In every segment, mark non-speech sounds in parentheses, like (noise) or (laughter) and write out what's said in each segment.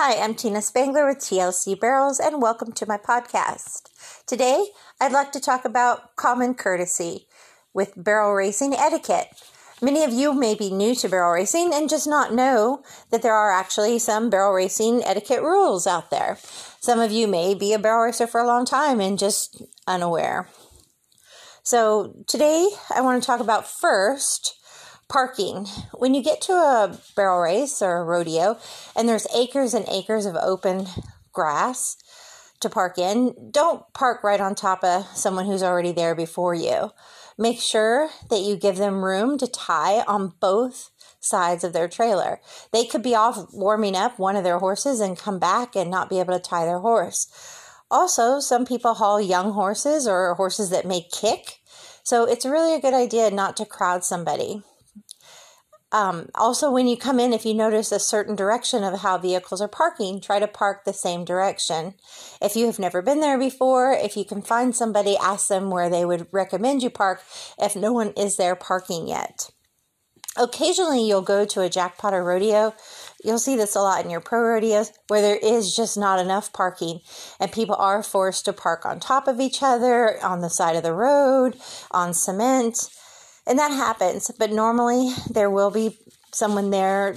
Hi, I'm Tina Spangler with TLC Barrels, and welcome to my podcast. Today, I'd like to talk about common courtesy with barrel racing etiquette. Many of you may be new to barrel racing and just not know that there are actually some barrel racing etiquette rules out there. Some of you may be a barrel racer for a long time and just unaware. So, today I want to talk about first Parking. When you get to a barrel race or a rodeo and there's acres and acres of open grass to park in, don't park right on top of someone who's already there before you. Make sure that you give them room to tie on both sides of their trailer. They could be off warming up one of their horses and come back and not be able to tie their horse. Also, some people haul young horses or horses that may kick. So it's really a good idea not to crowd somebody. Um, also, when you come in, if you notice a certain direction of how vehicles are parking, try to park the same direction. If you have never been there before, if you can find somebody, ask them where they would recommend you park if no one is there parking yet. Occasionally, you'll go to a jackpot or rodeo. You'll see this a lot in your pro rodeos where there is just not enough parking and people are forced to park on top of each other, on the side of the road, on cement and that happens, but normally there will be someone there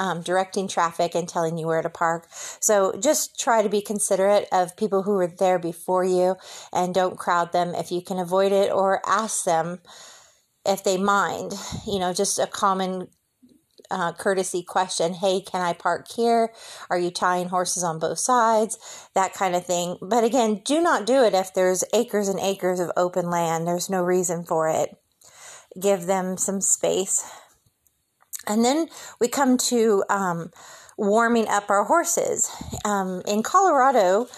um, directing traffic and telling you where to park. So just try to be considerate of people who were there before you and don't crowd them if you can avoid it or ask them if they mind. You know, just a common uh, courtesy question hey, can I park here? Are you tying horses on both sides? That kind of thing. But again, do not do it if there's acres and acres of open land. There's no reason for it give them some space. And then we come to um, warming up our horses. Um, in Colorado,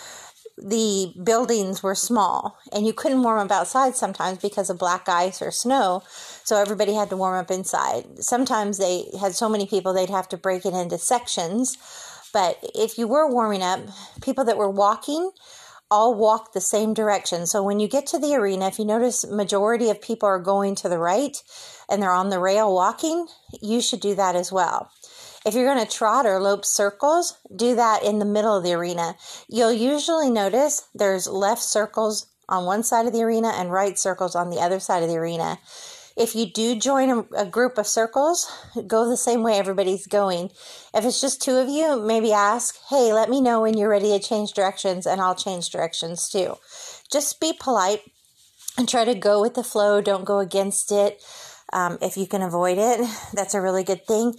the buildings were small and you couldn't warm up outside sometimes because of black ice or snow. So everybody had to warm up inside. Sometimes they had so many people they'd have to break it into sections. But if you were warming up, people that were walking all walk the same direction. So when you get to the arena, if you notice majority of people are going to the right and they're on the rail walking, you should do that as well. If you're going to trot or lope circles, do that in the middle of the arena. You'll usually notice there's left circles on one side of the arena and right circles on the other side of the arena. If you do join a, a, group of circles, go the same way everybody's going. If it's just two of you, maybe ask, hey, let me know when you're ready to change directions, and I'll change directions too. Just be polite and try to go with the flow. Don't go against it. Um, if you can avoid it, (laughs) that's a really good thing.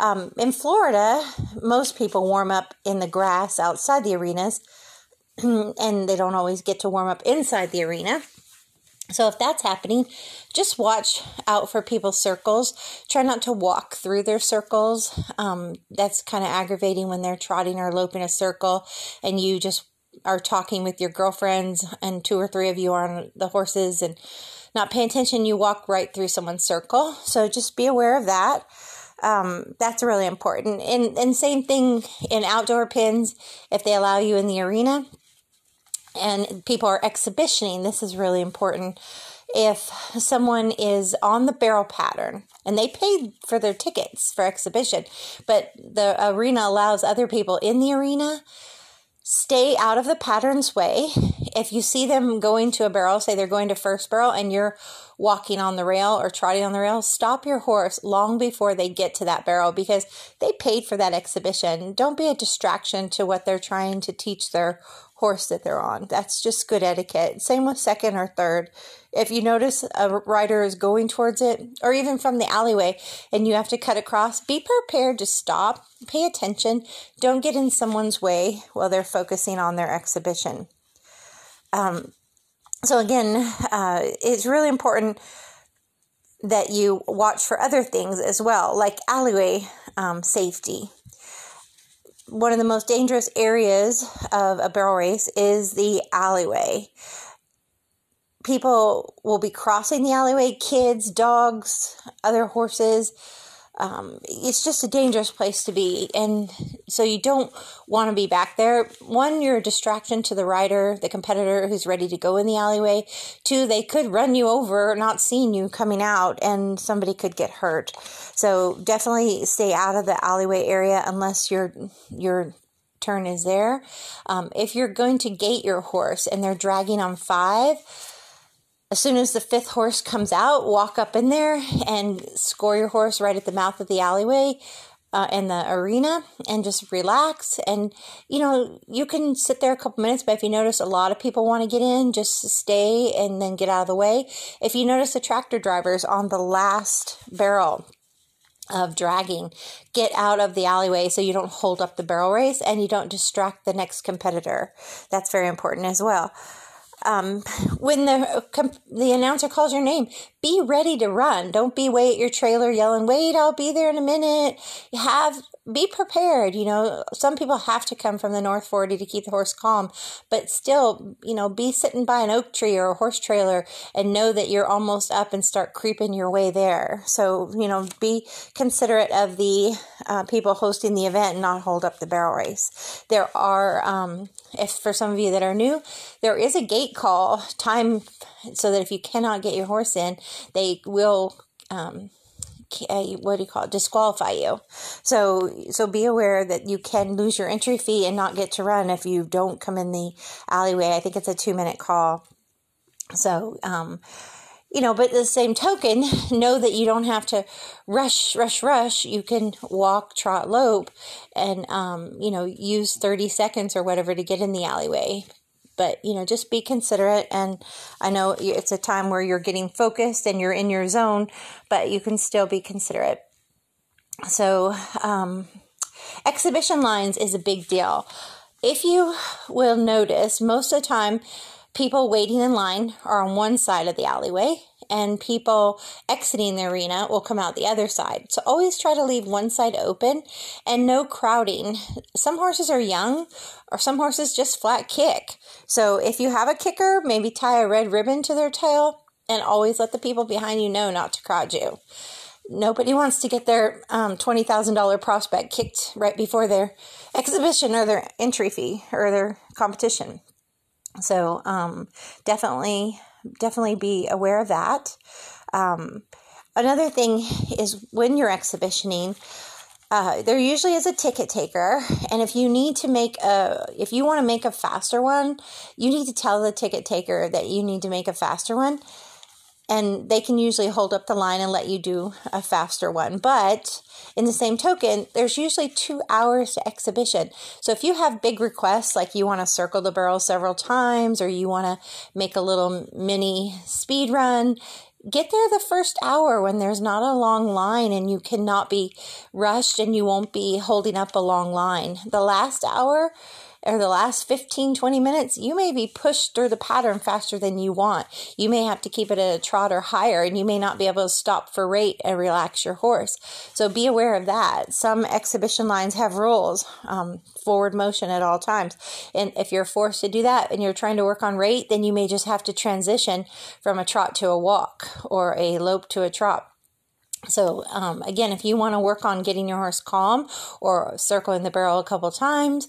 Um, in Florida, most people warm up in the grass outside the arenas, (clears throat) and they don't always get to warm up inside the arena. So if that's happening, just watch out for people's circles. Try not to walk through their circles. Um, that's kind of aggravating when they're trotting or loping a circle and you just are talking with your girlfriends and two or three of you are on the horses and not paying attention. You walk right through someone's circle. So just be aware of that. Um, that's really important. And, and same thing in outdoor pins. If they allow you in the arena, and people are exhibitioning, this is really important. If someone is on the barrel pattern and they paid for their tickets for exhibition, but the arena allows other people in the arena, stay out of the pattern's way. If you see them going to a barrel, say they're going to first barrel and you're walking on the rail or trotting on the rail, stop your horse long before they get to that barrel because they paid for that exhibition. Don't be a distraction to what they're trying to teach their horse that they're on. That's just good etiquette. Same with second or third. If you notice a rider is going towards it, or even from the alleyway, and you have to cut across, be prepared to stop, pay attention, don't get in someone's way while they're focusing on their exhibition. Um, so, again, uh, it's really important that you watch for other things as well, like alleyway um, safety one of the most dangerous areas of a barrel race is the alleyway. People will be crossing the alleyway, kids, dogs, other horses um, it's just a dangerous place to be. And so you don't want to be back there. One, you're a distraction to the rider, the competitor who's ready to go in the alleyway. Two, they could run you over, not seeing you coming out, and somebody could get hurt. So definitely stay out of the alleyway area unless you're, your turn is there. Um, if you're going to gate your horse and they're dragging on five, as soon as the fifth horse comes out, walk up in there and score your horse right at the mouth of the alleyway uh, in the arena and just relax. And, you know, you can sit there a couple minutes, but if you notice a lot of people want to get in, just stay and then get out of the way. If you notice the tractor drivers on the last barrel, of dragging get out of the alleyway so you don't hold up the barrel race and you don't distract the next competitor that's very important as well um, when the the announcer calls your name, be ready to run. Don't be way at your trailer yelling, "Wait, I'll be there in a minute." Have be prepared. You know, some people have to come from the North 40 to keep the horse calm, but still, you know, be sitting by an oak tree or a horse trailer and know that you're almost up and start creeping your way there. So, you know, be considerate of the uh, people hosting the event and not hold up the barrel race. There are, um, if for some of you that are new, there is a gate call time so that if you cannot get your horse in, they will. Um, what do you call it disqualify you. So so be aware that you can lose your entry fee and not get to run if you don't come in the alleyway. I think it's a two minute call. So um you know but the same token know that you don't have to rush rush rush. You can walk trot lope and um you know use 30 seconds or whatever to get in the alleyway but you know just be considerate. And i know it's a time where you're getting focused and you're in your zone but you can still be considerate. So um, exhibition lines is a big deal. If you will notice most of the time people waiting in line are on one side of the alleyway and people exiting the arena will come out the other side. So always try to leave one side open and no crowding. Some horses are young or some horses just flat kick. So if you have a kicker, maybe tie a red ribbon to their tail and always let the people behind you know not to crowd you. Nobody wants to get their um, $20,000 prospect kicked right before their exhibition or their entry fee or their competition. So um, definitely definitely be aware of that. Um, another thing is when you're exhibitioning, uh, there usually is a ticket taker, and if you need to make a, if you want to make a faster one, you need to tell the ticket taker that you need to make a faster one, and they can usually hold up the line and let you do a faster one. But in the same token, there's usually two hours to exhibition. So if you have big requests, like you want to circle the barrel several times or you want to make a little mini speed run, get there the first hour when there's not a long line and you cannot be rushed and you won't be holding up a long line. The last hour, or the last 15, 20 minutes, you may be pushed through the pattern faster than you want. You may have to keep it at a trot or higher, and you may not be able to stop for rate and relax your horse. So be aware of that. Some exhibition lines have rules, um, forward motion at all times. And if you're forced to do that and you're trying to work on rate, then you may just have to transition from a trot to a walk or a lope to a trot. So, um, again, if you want to work on getting your horse calm or circling the barrel a couple times,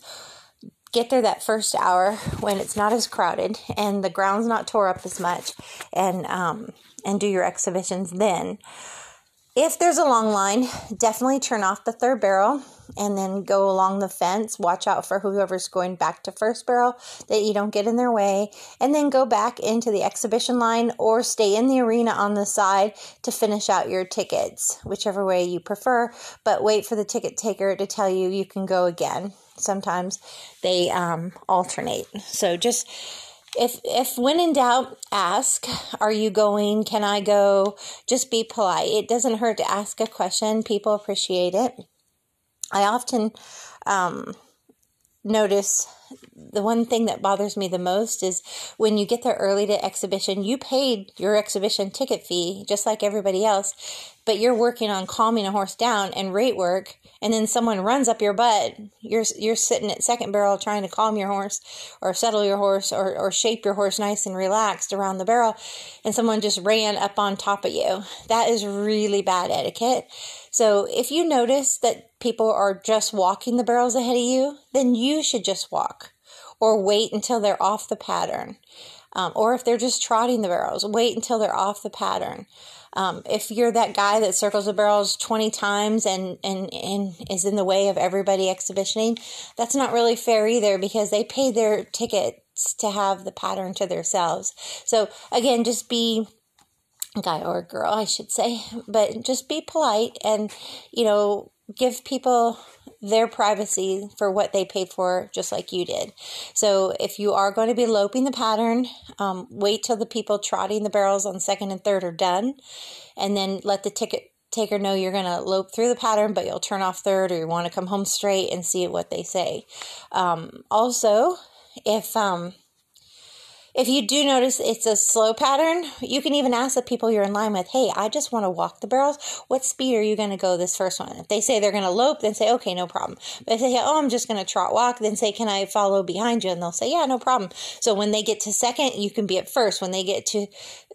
get there that first hour when it's not as crowded and the ground's not tore up as much and um, and do your exhibitions then if there's a long line definitely turn off the third barrel and then go along the fence. Watch out for whoever's going back to first barrel that you don't get in their way and then go back into the exhibition line or stay in the arena on the side to finish out your tickets whichever way you prefer. But wait for the ticket taker to tell you you can go again sometimes they um, alternate. So just if if when in doubt, ask, "Are you going? Can I go?" Just be polite. It doesn't hurt to ask a question. People appreciate it. I often um, notice the one thing that bothers me the most is when you get there early to exhibition, you paid your exhibition ticket fee just like everybody else, but you're working on calming a horse down and rate work, and then someone runs up your butt. You're you're sitting at second barrel trying to calm your horse or settle your horse or, or shape your horse nice and relaxed around the barrel, and someone just ran up on top of you. That is really bad etiquette. So if you notice that people are just walking the barrels ahead of you, then you should just walk or wait until they're off the pattern. Um, or if they're just trotting the barrels, wait until they're off the pattern. Um, if you're that guy that circles the barrels 20 times and, and, and is in the way of everybody exhibitioning, that's not really fair either because they pay their tickets to have the pattern to themselves. So again, just be guy or girl, I should say, but just be polite and, you know, give people their privacy for what they paid for, just like you did. So if you are going to be loping the pattern, um, wait till the people trotting the barrels on second and third are done, and then let the ticket taker know you're going to lope through the pattern, but you'll turn off third or you want to come home straight and see what they say. Um, also, if um, if you do notice it's a slow pattern, you can even ask the people you're in line with, hey, I just want to walk the barrels. What speed are you going to go this first one? If they say they're going to lope, then say, okay, no problem. But if they say, oh, I'm just going to trot walk, then say, can I follow behind you? And they'll say, yeah, no problem. So when they get to second, you can be at first. When they get to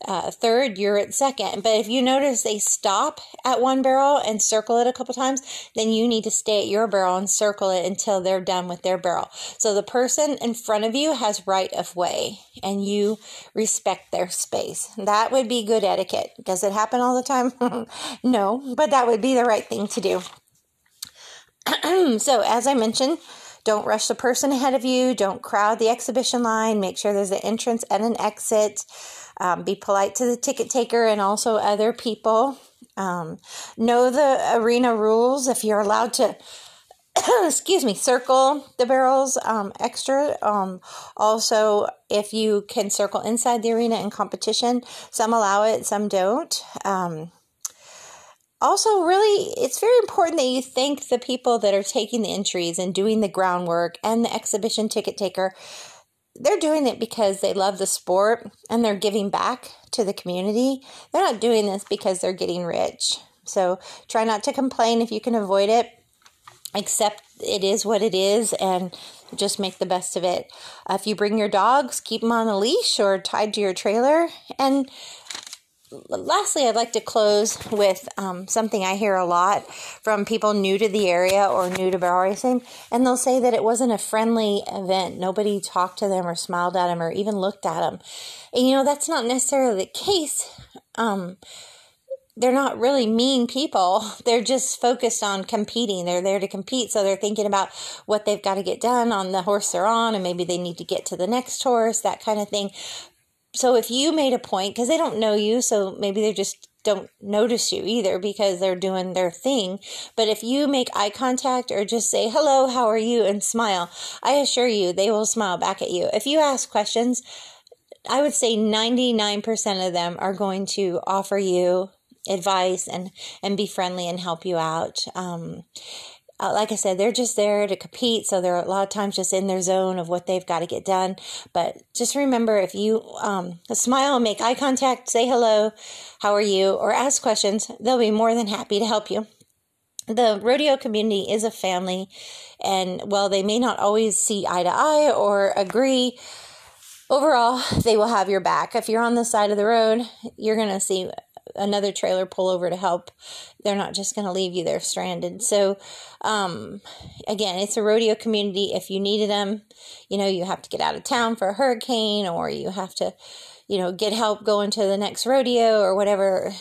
uh, third, you're at second. But if you notice they stop at one barrel and circle it a couple times, then you need to stay at your barrel and circle it until they're done with their barrel. So the person in front of you has right of way and you respect their space. That would be good etiquette. Does it happen all the time? (laughs) no, but that would be the right thing to do. (clears throat) so, as I mentioned, don't rush the person ahead of you. Don't crowd the exhibition line. Make sure there's an entrance and an exit. Um, be polite to the ticket taker and also other people. Um, know the arena rules. If you're allowed to (coughs) excuse me, circle the barrels um, extra. Um, also, if you can circle inside the arena in competition, some allow it, some don't. Um, also, really, it's very important that you thank the people that are taking the entries and doing the groundwork and the exhibition ticket taker. They're doing it because they love the sport and they're giving back to the community. They're not doing this because they're getting rich. So try not to complain if you can avoid it accept it is what it is and just make the best of it. Uh, if you bring your dogs, keep them on a leash or tied to your trailer. And lastly, I'd like to close with um, something I hear a lot from people new to the area or new to barrel racing, and they'll say that it wasn't a friendly event. Nobody talked to them or smiled at them or even looked at them. And you know, that's not necessarily the case. Um, they're not really mean people. (laughs) They're just focused on competing. They're there to compete. So they're thinking about what they've got to get done on the horse they're on, and maybe they need to get to the next horse, that kind of thing. So if you made a point, because they don't know you, so maybe they just don't notice you either because they're doing their thing. But if you make eye contact or just say, hello, how are you, and smile, I assure you they will smile back at you. If you ask questions, I would say 99% of them are going to offer you advice and and be friendly and help you out. Um, uh, like I said, they're just there to compete, so they're a lot of times just in their zone of what they've got to get done. But just remember, if you um, smile, make eye contact, say hello, how are you, or ask questions, they'll be more than happy to help you. The rodeo community is a family, and while they may not always see eye to eye or agree, overall, they will have your back. If you're on the side of the road, you're going to see another trailer pull over to help. They're not just going to leave you there stranded. So, um, again, it's a rodeo community. If you needed them, you know, you have to get out of town for a hurricane or you have to, you know, get help going to the next rodeo or whatever,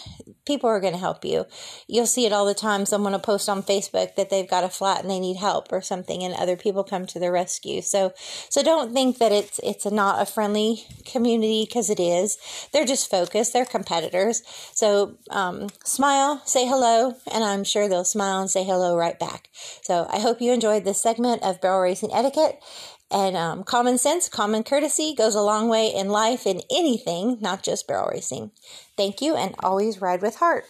people are going to help you. You'll see it all the time. Someone will post on Facebook that they've got a flat and they need help or something, and other people come to their rescue. So, so don't think that it's it's a not a friendly community because it is. They're just focused. They're competitors. So, um, smile, say hello, and I'm sure they'll smile and say hello right back. So, I hope you enjoyed this segment of barrel racing etiquette. And um, common sense, common courtesy goes a long way in life in anything, not just barrel racing. Thank you, and always ride with heart.